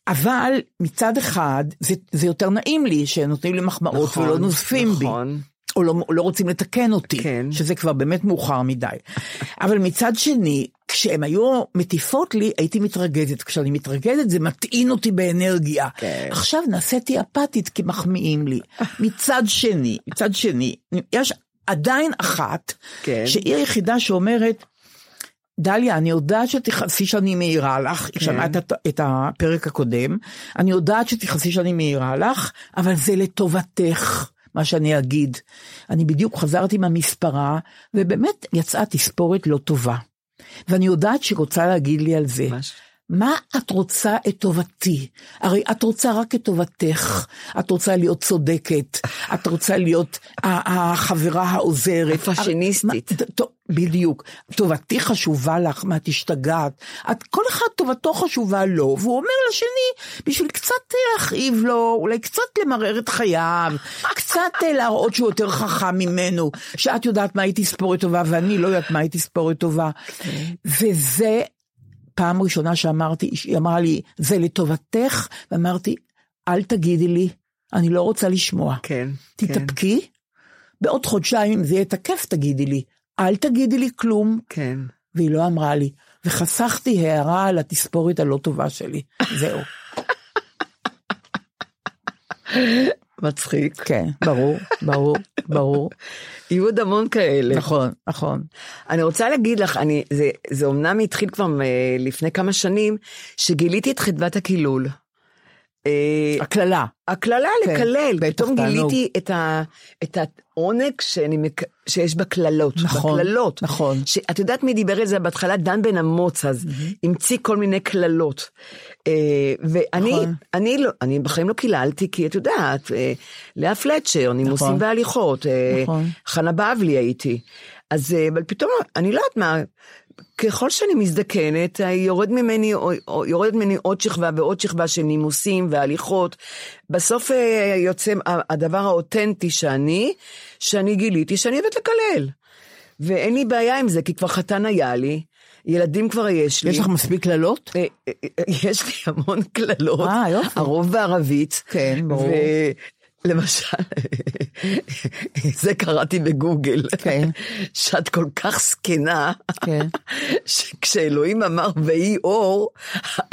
אבל מצד אחד, זה, זה יותר נעים לי שנותנים לי מחמאות נכון, ולא נוזפים בי. נכון. או לא, לא רוצים לתקן אותי, כן. שזה כבר באמת מאוחר מדי. אבל מצד שני, כשהן היו מטיפות לי, הייתי מתרגזת. כשאני מתרגזת זה מטעין אותי באנרגיה. כן. עכשיו נעשיתי אפתית כי מחמיאים לי. מצד שני, מצד שני, יש עדיין אחת, כן. שהיא היחידה שאומרת, דליה, אני יודעת שתכעסי שאני מעירה לך, היא שמעה את, את הפרק הקודם, אני יודעת שתכעסי שאני מעירה לך, אבל זה לטובתך, מה שאני אגיד. אני בדיוק חזרתי מהמספרה, ובאמת יצאה תספורת לא טובה. ואני יודעת שהיא רוצה להגיד לי על זה. ממש. מה את רוצה את טובתי? הרי את רוצה רק את טובתך, את רוצה להיות צודקת, את רוצה להיות החברה העוזרת. הפאשיניסטית. מה- בדיוק. טובתי חשובה לך, מה את השתגעת? את, כל אחד טובתו חשובה לו, והוא אומר לשני, בשביל קצת להכאיב לו, אולי קצת למרר את חייו, קצת להראות שהוא יותר חכם ממנו, שאת יודעת מהי תספורת טובה ואני לא יודעת מהי תספורת טובה. וזה פעם ראשונה שאמרתי, היא אמרה לי, זה לטובתך, ואמרתי, אל תגידי לי, אני לא רוצה לשמוע. כן. כן. תתאפקי, בעוד חודשיים, אם זה יהיה תקף, תגידי לי. אל תגידי לי כלום. כן. והיא לא אמרה לי. וחסכתי הערה על התספורת הלא טובה שלי. זהו. *laughs* מצחיק. כן, ברור, ברור, ברור. יהיו עוד המון כאלה. נכון, נכון. אני רוצה להגיד לך, אני, זה, זה אומנם התחיל כבר אה, לפני כמה שנים, שגיליתי את חדוות הקילול. אה, הקללה. הקללה כן, לקלל, פתאום. גיליתי את, ה, את העונג שאני. שיש בקללות, נכון, בקללות. נכון. את יודעת מי דיבר על זה בהתחלה? דן בן אמוץ אז, המציא כל מיני קללות. אה, ואני, נכון. אני, לא, אני בחיים לא קיללתי, כי את יודעת, אה, לאה פלצ'ר, נימוסים נכון. והליכות, נכון. חנה בבלי הייתי. אז אבל פתאום, אני לא יודעת מה, ככל שאני מזדקנת, יורד ממני, יורדת ממני עוד שכבה ועוד שכבה של נימוסים והליכות. בסוף אה, יוצא הדבר האותנטי שאני, שאני גיליתי שאני אוהבת לקלל. ואין לי בעיה עם זה, כי כבר חתן היה לי, ילדים כבר יש לי. יש לך מספיק קללות? אה, אה, יש לי המון קללות, אה, יופי. הרוב בערבית. כן, ברור. למשל, זה קראתי בגוגל, כן. שאת כל כך זקנה, כן. שכשאלוהים אמר ויהי אור,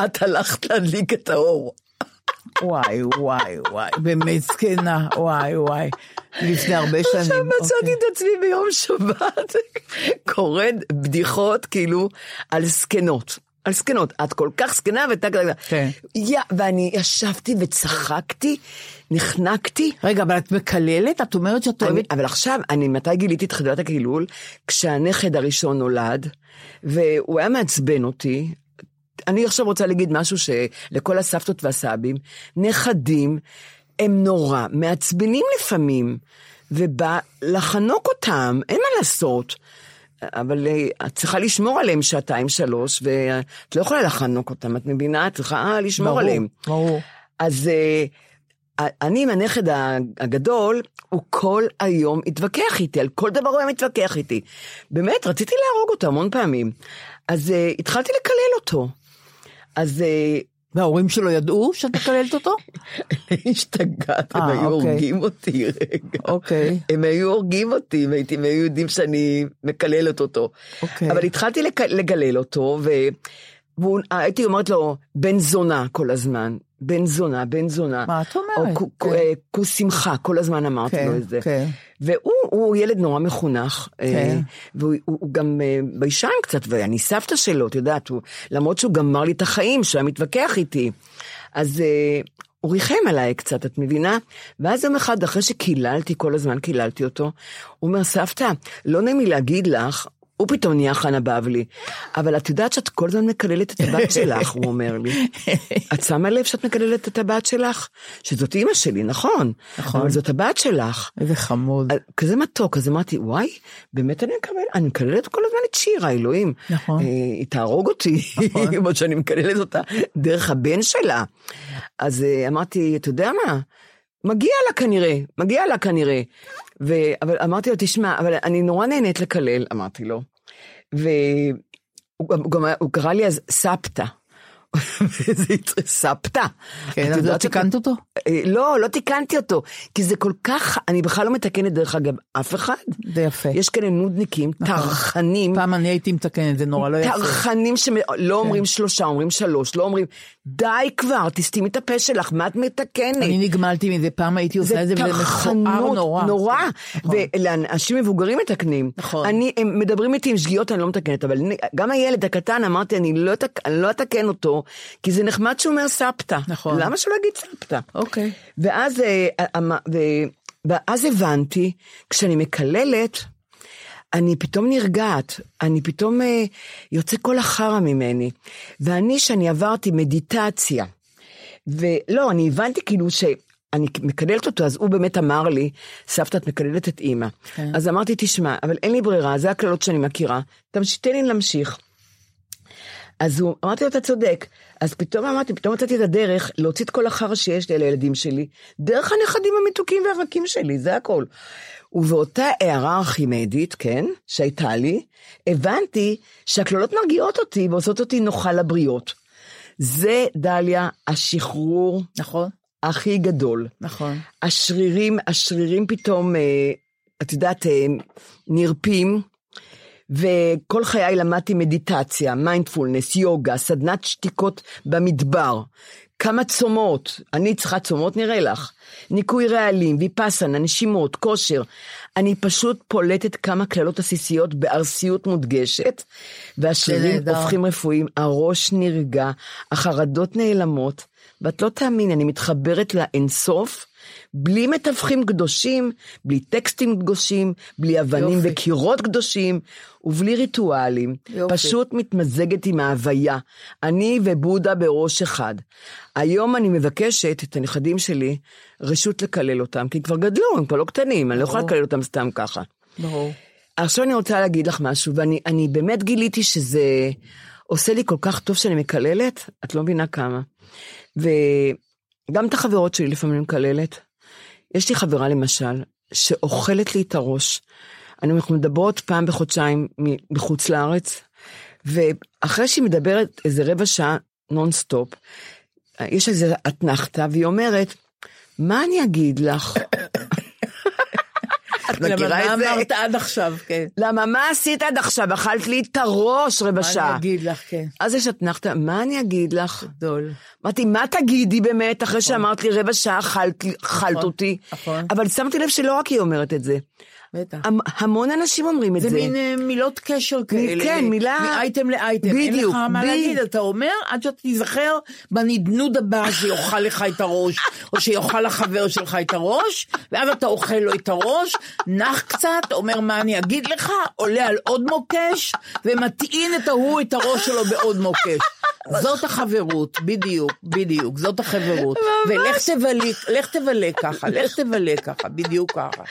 את הלכת להדליק את האור. וואי, וואי, וואי, באמת זקנה, וואי, וואי. לפני הרבה שנים. עכשיו מצאתי אוקיי. את עצמי ביום שבת, קוראת בדיחות כאילו על זקנות. על זקנות, את כל כך זקנה ואתה כזה, כן. יא, ואני ישבתי וצחקתי, נחנקתי, רגע, אבל את מקללת? את אומרת שאת אוהבת... אבל עכשיו, אני מתי גיליתי את חדוות הקילול? כשהנכד הראשון נולד, והוא היה מעצבן אותי. אני עכשיו רוצה להגיד משהו שלכל הסבתות והסבים, נכדים הם נורא מעצבנים לפעמים, ובא לחנוק אותם, אין מה לעשות. אבל אה, את צריכה לשמור עליהם שעתיים שלוש, ואת לא יכולה לחנוק אותם, את מבינה? את צריכה אה, לשמור ברור, עליהם. ברור. אז אה, אני עם הנכד הגדול, הוא כל היום התווכח איתי, על כל דבר הוא היה מתווכח איתי. באמת, רציתי להרוג אותו המון פעמים. אז uh, התחלתי לקלל אותו. אז uh, וההורים שלו ידעו שאת מקללת אותו? *laughs* השתגעת, הם אה, היו אוקיי. הורגים אותי רגע. אוקיי. הם היו הורגים אותי, הם היו יודעים שאני מקללת אותו. אוקיי. אבל התחלתי לגלל אותו, והוא- הייתי אומרת לו, בן זונה כל הזמן. בן זונה, בן זונה. מה את אומרת? או כן. אה, כוס שמחה, כל הזמן אמרתי כן, לו את זה. כן. והוא הוא ילד נורא מחונך, אה, כן. והוא הוא, גם אה, ביישן קצת, ואני סבתא שלו, את יודעת, הוא, למרות שהוא גמר לי את החיים, שהוא היה מתווכח איתי. אז הוא ריחם עליי קצת, את מבינה? ואז יום אחד, אחרי שקיללתי, כל הזמן קיללתי אותו, הוא אומר, סבתא, לא נעים לי להגיד לך, הוא פתאום נהיה חנה בבלי, אבל את יודעת שאת כל הזמן מקללת את הבת *laughs* שלך, הוא אומר לי. את שמה לב שאת מקללת את הבת שלך? שזאת אימא שלי, נכון. נכון. אבל זאת הבת שלך. איזה חמוד. כזה מתוק, אז אמרתי, וואי, באמת אני מקבל, אני מקללת כל הזמן את שירה, אלוהים. נכון. אה, היא תהרוג אותי, *laughs* כמו שאני מקללת אותה דרך הבן שלה. אז אה, אמרתי, אתה יודע מה? מגיע לה כנראה, מגיע לה כנראה. ו... אבל אמרתי לו, תשמע, אבל אני נורא נהנית לקלל, אמרתי לו. והוא גם- הוא קרא לי אז סבתא. *laughs* וזה סבתא. כן, אז לא שאת- תיקנת אותו? אה, לא, לא תיקנתי אותו, כי זה כל כך, אני בכלל לא מתקנת דרך אגב אף אחד. זה יפה. יש כאלה נודניקים, טרחנים, פעם אני הייתי מתקנת, זה נורא לא יפה. טרחנים שלא אומרים שלושה, אומרים שלוש, לא אומרים, די כבר, תסתימי את הפה שלך, מה את מתקנת? אני נגמלתי מזה, פעם הייתי עושה את זה, וזה מכוער נורא. נורא, נכון. ולאנשים מבוגרים מתקנים. נכון. אני, הם מדברים איתי עם שגיאות, אני לא מתקנת, אבל גם הילד הקטן, אמרתי, אני לא אני לא אתקן אותו, כי זה נחמד שהוא אומר סבתא. נכון. למה שלא יגיד סבתא? אוקיי. ואז, אה, אמ- ו- ואז הבנתי, כשאני מקללת, אני פתאום נרגעת, אני פתאום אה, יוצא כל החרא ממני. ואני, שאני עברתי מדיטציה, ולא, אני הבנתי כאילו ש... אני מקללת אותו, אז הוא באמת אמר לי, סבתא, את מקללת את אימא. כן. אז אמרתי, תשמע, אבל אין לי ברירה, זה הקללות שאני מכירה, תמש- תן לי להמשיך. אז הוא, אמרתי לו, אתה צודק. אז פתאום אמרתי, פתאום מצאתי את הדרך להוציא את כל החרא שיש לי על הילדים שלי, דרך הנכדים המתוקים והרכים שלי, זה הכל. ובאותה הערה ארכימדית, כן, שהייתה לי, הבנתי שהקללות מרגיעות אותי ועושות אותי נוחה לבריות. זה, דליה, השחרור נכון, הכי גדול. נכון. השרירים, השרירים פתאום, אה, את יודעת, אה, נרפים, וכל חיי למדתי מדיטציה, מיינדפולנס, יוגה, סדנת שתיקות במדבר. כמה צומות, אני צריכה צומות נראה לך. ניקוי רעלים, ויפאסנה, נשימות, כושר. אני פשוט פולטת כמה קללות עסיסיות בארסיות מודגשת, והשרירים. הופכים רפואיים, הראש נרגע, החרדות נעלמות, ואת לא תאמיני, אני מתחברת לאינסוף, בלי מתווכים קדושים, בלי טקסטים קדושים, בלי אבנים יופי. וקירות קדושים, ובלי ריטואלים. יופי. פשוט מתמזגת עם ההוויה. אני ובודה בראש אחד. היום אני מבקשת את הנכדים שלי רשות לקלל אותם, כי כבר גדלו, הם כבר לא קטנים, אני לא יכולה. לקלל אותם סתם ככה. ברור. עכשיו אני רוצה להגיד לך משהו, ואני אני באמת גיליתי שזה עושה לי כל כך טוב שאני מקללת, את לא מבינה כמה. וגם את החברות שלי לפעמים מקללת. יש לי חברה למשל, שאוכלת לי את הראש. אנחנו מדברות פעם בחודשיים מחוץ לארץ, ואחרי שהיא מדברת איזה רבע שעה נונסטופ, יש איזה אתנחתא, והיא אומרת, מה אני אגיד לך? את מכירה למה, את זה? מה אמרת עד עכשיו, כן. למה, מה עשית עד עכשיו? אכלת לי את הראש רבע מה שעה. אני אגיד לך, כן. אז יש אתנחתא, מה אני אגיד לך? גדול. אמרתי, מה תגידי באמת, אחרי שאמרת לי רבע שעה אכלת נכון, אותי? נכון. אבל שמתי לב שלא רק היא אומרת את זה. בטח. המ- המון אנשים אומרים את זה. זה מין אה, מילות קשר כאלה. כן, מילה- מאייטם לאייטם. אין בדיוק, לך מה. להגיד, אתה אומר עד שאתה תיזכר בנדנוד הבא שיאכל לך את הראש, או שיאכל לחבר שלך את הראש, ואז אתה אוכל לו את הראש, נח קצת, אומר מה אני אגיד לך, עולה על עוד מוקש, ומטעין את ההוא את הראש שלו בעוד מוקש. זאת החברות, בדיוק, בדיוק, זאת החברות. ולך תבלה, לך תבלה ככה, לך תבלה ככה, בדיוק ככה.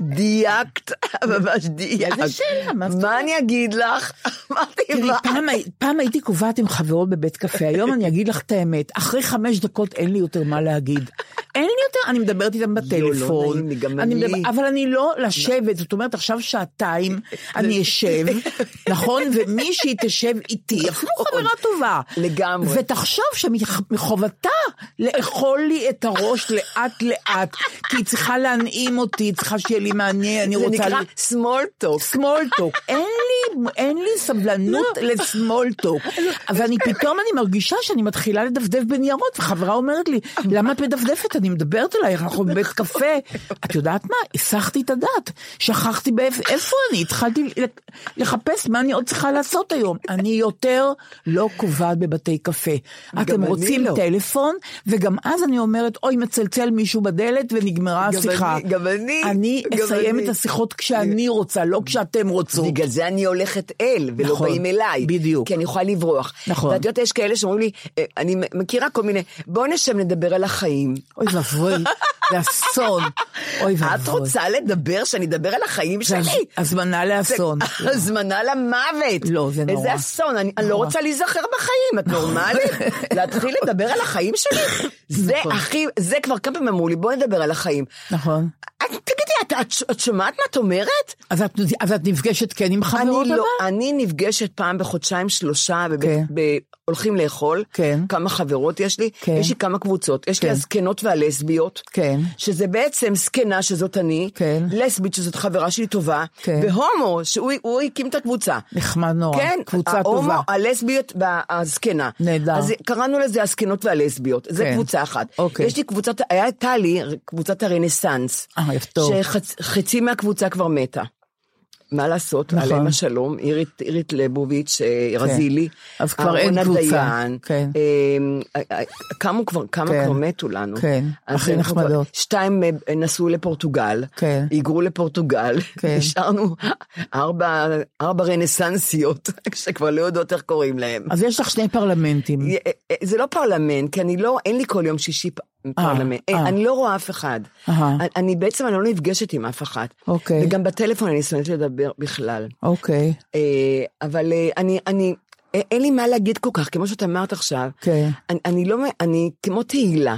דייקת, ממש דייקת. איזה שאלה, מה זאת מה אני אגיד לך? אמרתי, מה? פעם, הי- פעם הייתי קובעת עם חברות בבית קפה, היום אני אגיד לך את האמת, אחרי חמש דקות אין לי יותר מה להגיד. אין לי יותר, אני מדברת איתם בטלפון. גם אני אני. אבל אני לא לשבת, זאת אומרת עכשיו שעתיים *laughs* אני אשב, נכון? ומישהי תשב איתי, אפילו *laughs* חברה טובה. לגמרי. ותחשוב שמחובתה לאכול לי את הראש לאט לאט, כי היא צריכה להנעים אותי, היא צריכה שיהיה לי מעניין, אני זה רוצה... נקרא small talk. small talk, אין לי, אין לי סבלנות לסמול טוק. ואני פתאום אני מרגישה שאני מתחילה לדפדף בניירות, וחברה אומרת לי, למה את מדפדפת? אני מדברת אלייך, אנחנו בבית קפה. את יודעת מה? הסחתי את הדעת. שכחתי איפה אני, התחלתי לחפש מה אני עוד צריכה לעשות היום. אני יותר לא קובעת בבתי קפה. אתם רוצים לא. טלפון, וגם אז אני אומרת, אוי, מצלצל מישהו בדלת ונגמרה גם השיחה. אני- גם אני, אני גם אסיים אני. את השיחות כשאני רוצה, לא כשאתם רוצות. בגלל זה אני הולכת אל, ולא נכון, באים אליי. בדיוק. כי אני יכולה לברוח. נכון. ואת יודעת, יש כאלה שאומרים לי, אה, אני מכירה כל מיני, בואו נשב נדבר על החיים. אוי ואבוי, זה אסון. *laughs* אוי ואבוי. את רוצה לדבר, שאני אדבר על החיים שלי? הזמנה לאסון. *laughs* הזמנה למוות. לא, זה נורא. איזה אסון, אני, לא. רוצה להיזכר בחיים, את נורמלית? *laughs* להתחיל לדבר על החיים שלי? זה נכון. הכי, זה כבר כמה פעמים אמרו לי, בואי נדבר על החיים. נכון. תגידי, את, את, את שומעת מה את אומרת? אז את, אז את נפגשת כן עם אני חברות לא, אבל? אני נפגשת פעם בחודשיים שלושה, כן. ב, הולכים לאכול, כן. כמה חברות יש לי, כן. יש לי כמה קבוצות, יש לי כן. הזקנות והלסביות, כן. שזה בעצם זקנה שזאת אני, כן. לסבית שזאת חברה שלי טובה, כן. והומו שהוא הוא הקים את הקבוצה. נחמד נורא. כן, קבוצה ההומו, טובה. הלסביות והזקנה. נהדר. אז קראנו לזה הזקנות והלסביות, זה כן. קבוצה אחת. אוקיי. יש לי קבוצת, הייתה לי קבוצת הרנסאנס. אה, יפה, טוב. שחצי מהקבוצה כבר מתה. מה לעשות, נכון. עליהם השלום, אירית, אירית ליבוביץ', אה, רזילי, אז כבר אין קבוצה. כן. אה, אה, כמה כבר, כמה כן. כבר מתו לנו. כן, הכי כבר- נחמדות. שתיים אה, נסעו לפורטוגל, כן. היגרו לפורטוגל, כן. *laughs* נשארנו ארבע, ארבע רנסנסיות, *laughs* שכבר לא יודעות איך קוראים להם. אז יש לך שני פרלמנטים. אה, אה, זה לא פרלמנט, כי אני לא, אין לי כל יום שישי פרלמנט, אה. אה, אני לא רואה אף אחד. אני- בעצם, אני לא נפגשת עם אף אחד. אוקיי. וגם בטלפון אני שונאת לדבר בכלל. אוקיי. אה, אבל אה, אני, אני, אה, אין לי מה להגיד כל כך, כמו שאת אמרת עכשיו. כן. אני, לא, אני כמו תהילה.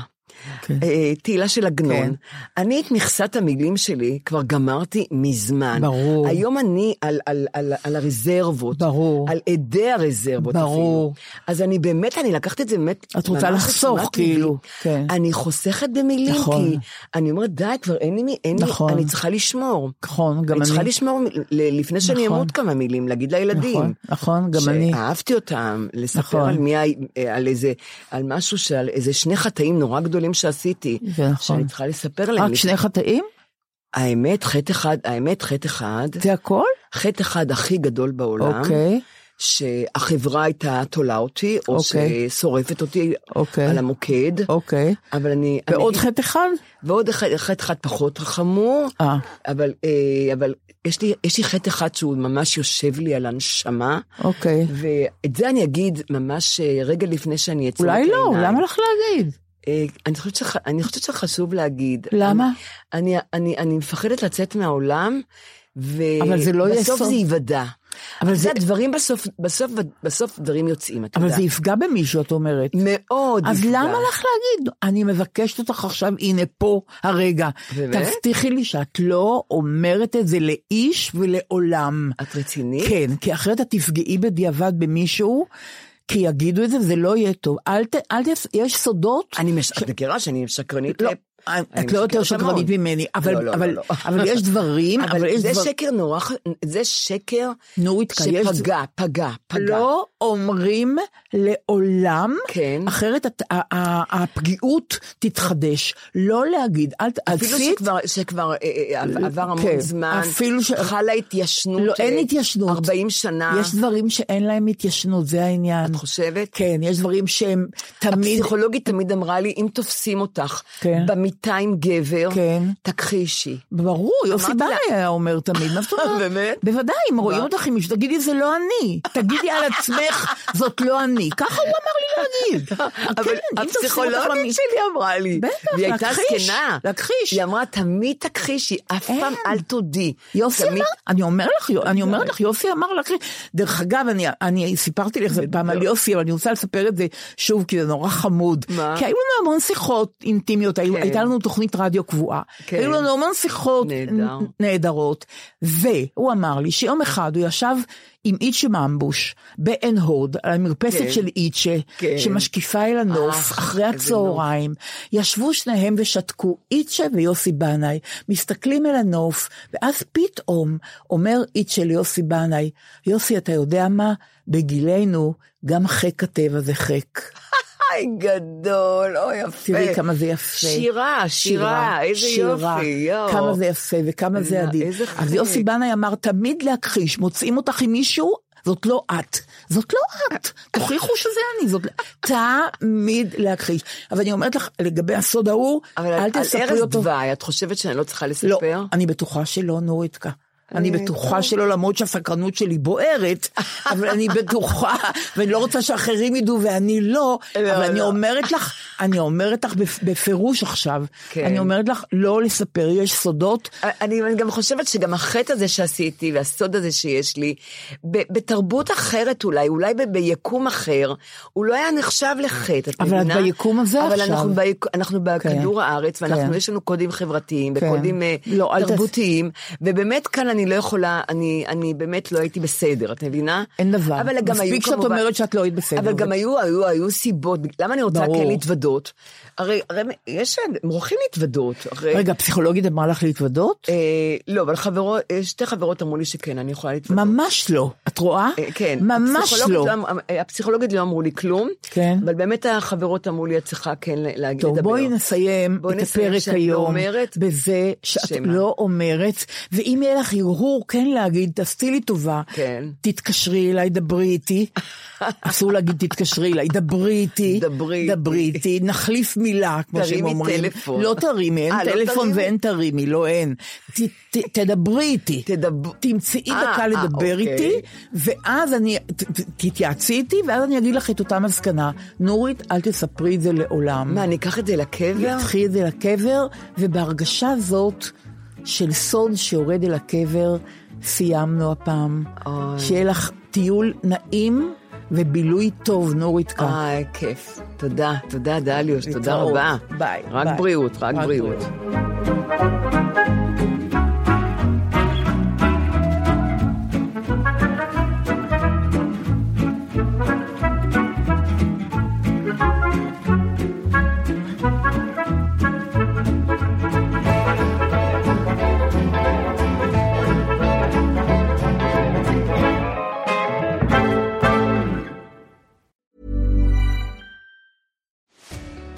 כן. אה, תהילה של עגנון. כן. אני את מכסת המילים שלי כבר גמרתי מזמן. ברור. היום אני על, על, על, על הרזרבות. ברור. על עדי הרזרבות ברור. אפילו. אז אני באמת, אני לקחת את זה באמת... את רוצה לחסוך. כאילו, כן. אני חוסכת במילים, נכון. כי אני אומרת, די, כבר אין לי, מי- אין נכון. לי, אני צריכה לשמור. נכון, גם אני צריכה אני. לשמור ל- לפני שאני נכון. אמות כמה מילים, להגיד לילדים. נכון, נכון, גם אני. שאהבתי אותם, לספר נכון. על מי, על איזה, על משהו, שעל איזה שני חטאים נורא גדולים שעשיתי. זה נכון. שאני צריכה לספר להם. רק שני חטאים? האמת, חטא אחד, האמת, חטא אחד, זה הכל? חטא אחד הכי גדול בעולם. אוקיי. שהחברה הייתה תולה אותי, או אוקיי. ששורפת אותי אוקיי. על המוקד. אוקיי. אבל אני... ועוד אני, חטא אחד? ועוד חטא אחד פחות חמור, אה. אבל, אה, אבל יש, לי, יש לי חטא אחד שהוא ממש יושב לי על הנשמה, אוקיי. ואת זה אני אגיד ממש אה, רגע לפני שאני אצא אולי לא, למה לך להגיד? אה, אני חושבת, שח, אני חושבת שחשוב להגיד. למה? אני, אני, אני, אני מפחדת לצאת מהעולם, ו... אבל זה לא בסוף. זה ייוודע. אבל אבל זה- הדברים בסוף, בסוף, בסוף דברים יוצאים, את אבל יודעת. זה יפגע במישהו, את אומרת. מאוד אז יפגע. למה לך להגיד? אני מבקשת אותך עכשיו, הנה פה הרגע. באמת? תבטיחי לי שאת לא אומרת את זה לאיש ולעולם. את רצינית? כן, כי אחרת את תפגעי בדיעבד במישהו, כי יגידו את זה וזה לא יהיה טוב. אל ת... אל ת... יש סודות. אני מש... את מכירה שאני שקרנית? לא, אני את לא יותר שקרנית. ממני, אבל, לא, לא, אבל, לא. אבל יש דברים, *laughs* אבל, יש זה דבר... שקר נורא, זה שקר נורית, שפגע, פגע, פגע. לא אומרים לעולם, כן. אחרת הפגיעות תתחדש. לא להגיד, אל ת... אפילו שכבר, שכבר אה, אה, אה, עבר המון כן, זמן, אפילו חלה התיישנות, לא, אין התיישנות. 40 שנה, יש דברים שאין להם התיישנות, זה העניין. את חושבת? כן, יש דברים שהם תמיד... הפסיכולוגית תמיד אמרה לי, אם תופסים אותך כן. במיטה עם גבר, כן. תכחישי. ברור, יוסי בנאי לה- היה אומר תמיד, מה זאת אומרת? *laughs* באמת? בוודאי, אם רואים? אותך עם מישהו, תגידי זה לא אני. תגידי על עצמך, זאת לא אני. ככה הוא אמר לי להגיד. אבל כן, הפסיכולוגית שלי אמרה לי, בטח, והיא הייתה להכחיש, זקנה, להכחיש. היא אמרה תמיד תכחישי, אף פעם. אל תודי. יוסי אמר, אני אומר לך, אני אומרת לך, יוסי אמר לך, דרך אגב, אני, סיפרתי לך פעם על יוסי, אבל אני רוצה לספר את זה שוב, כי זה נורא חמוד. כי היו לנו המון שיחות אינטימיות, כן. הייתה לנו תוכנית רדיו קבועה. כן. היו לנו המון שיחות נהדר. נהדרות, והוא אמר לי שיום אחד הוא ישב עם איצ'ה ממבוש בעין הוד, על המרפסת כן. של איצ'ה, כן. שמשקיפה אל הנוף, אך, אחרי איזה הצהריים. ישבו שניהם ושתקו, איצ'ה ויוסי בנאי, מסתכלים אל הנוף, ואז פתאום אומר איצ'ה ליוסי בנאי, יוסי, אתה יודע מה? בגילנו, גם חיק הטבע זה חיק. אוי, גדול, אוי, יפה. תראי כמה זה יפה. שירה, שירה, איזה שירה. יופי, יואו. כמה זה יפה וכמה זה עדין. אז. יוסי בנאי אמר, תמיד להכחיש, מוצאים אותך עם מישהו, זאת לא את. זאת לא את. תוכיחו שזה אני. זאת... תמיד להכחיש. אבל אני אומרת לך, לגבי הסוד ההוא, אבל אל על תספרי אותו. דווי, את חושבת שאני לא צריכה לא, לספר? אני בטוחה שלא, נוריתקה. אני בטוחה שלא, למרות שהסקרנות שלי בוערת, אבל אני בטוחה, ואני לא רוצה שאחרים ידעו ואני לא, לא, אבל אני לא. אומרת לך, אני אומרת לך בפ- בפירוש עכשיו, כן. אני אומרת לך לא לספר, יש סודות, אני, גם חושבת שגם החטא הזה שעשיתי והסוד הזה שיש לי, בתרבות אחרת אולי, אולי ביקום אחר, הוא לא היה נחשב לחטא, את אבל את מבינה? ביקום הזה אבל עכשיו. ביק, אנחנו בכדור הארץ, ואנחנו, כן. יש לנו קודים חברתיים כן. וקודים אה, לא, תרבותיים, ובאמת כאן אני לא יכולה, אני, אני באמת לא הייתי בסדר, את מבינה? אין דבר. אבל גם היו מספיק שאת כמובן- אומרת שאת לא היית בסדר. אבל גם היו, היו, היו סיבות, למה אני רוצה ברור. כן להתוודות? הרי, הרי יש, הם הולכים להתוודות. הרי, רגע, פסיכולוגית אמרה לך להתוודות? אה, לא, אבל חברות, אה, שתי חברות אמרו לי שכן, אני יכולה להתוודות. ממש לא. את רואה? אה, כן. ממש הפסיכולוגית לא. אמ- אה, הפסיכולוגית לא אמרו לי כלום. כן. אבל באמת החברות אמרו לי, את צריכה כן להגיד, טוב, לדבר. בואי נסיים בואי את נסיים הפרק שאת לא היום אומרת. בזה שאת שמה? לא אומרת, ואם יהיה לך הרהור כן להגיד, תעשי לי טובה, כן. תתקשרי אליי, דברי איתי, *laughs* אסור להגיד תתקשרי אליי, דברי איתי, דברי. דברי איתי, נחליף מילה, כמו שהם תרימי אומרים. טלפון. לא תרימי, אין אה, לא טלפון תרימי? ואין תרימי, לא אין. ת- ת- תדברי איתי. תדבר- תמצאי אה, דקה אה, לדבר אוקיי. איתי, ואז אני, ת- ת- תתייעצי איתי, ואז אני אגיד לך את אותה מסקנה. נורית, אל תספרי את זה לעולם. מה, אני אקח את זה לקבר? קחי את זה לקבר, ובהרגשה זאת של סוד שיורד אל הקבר, סיימנו הפעם. אוי. שיהיה לך טיול נעים ובילוי טוב, נורית כאן. אה, כיף. תודה, תודה דליוש, תודה. רבה. ביי, רק ביי. בריאות, רק רק בריאות. בריאות.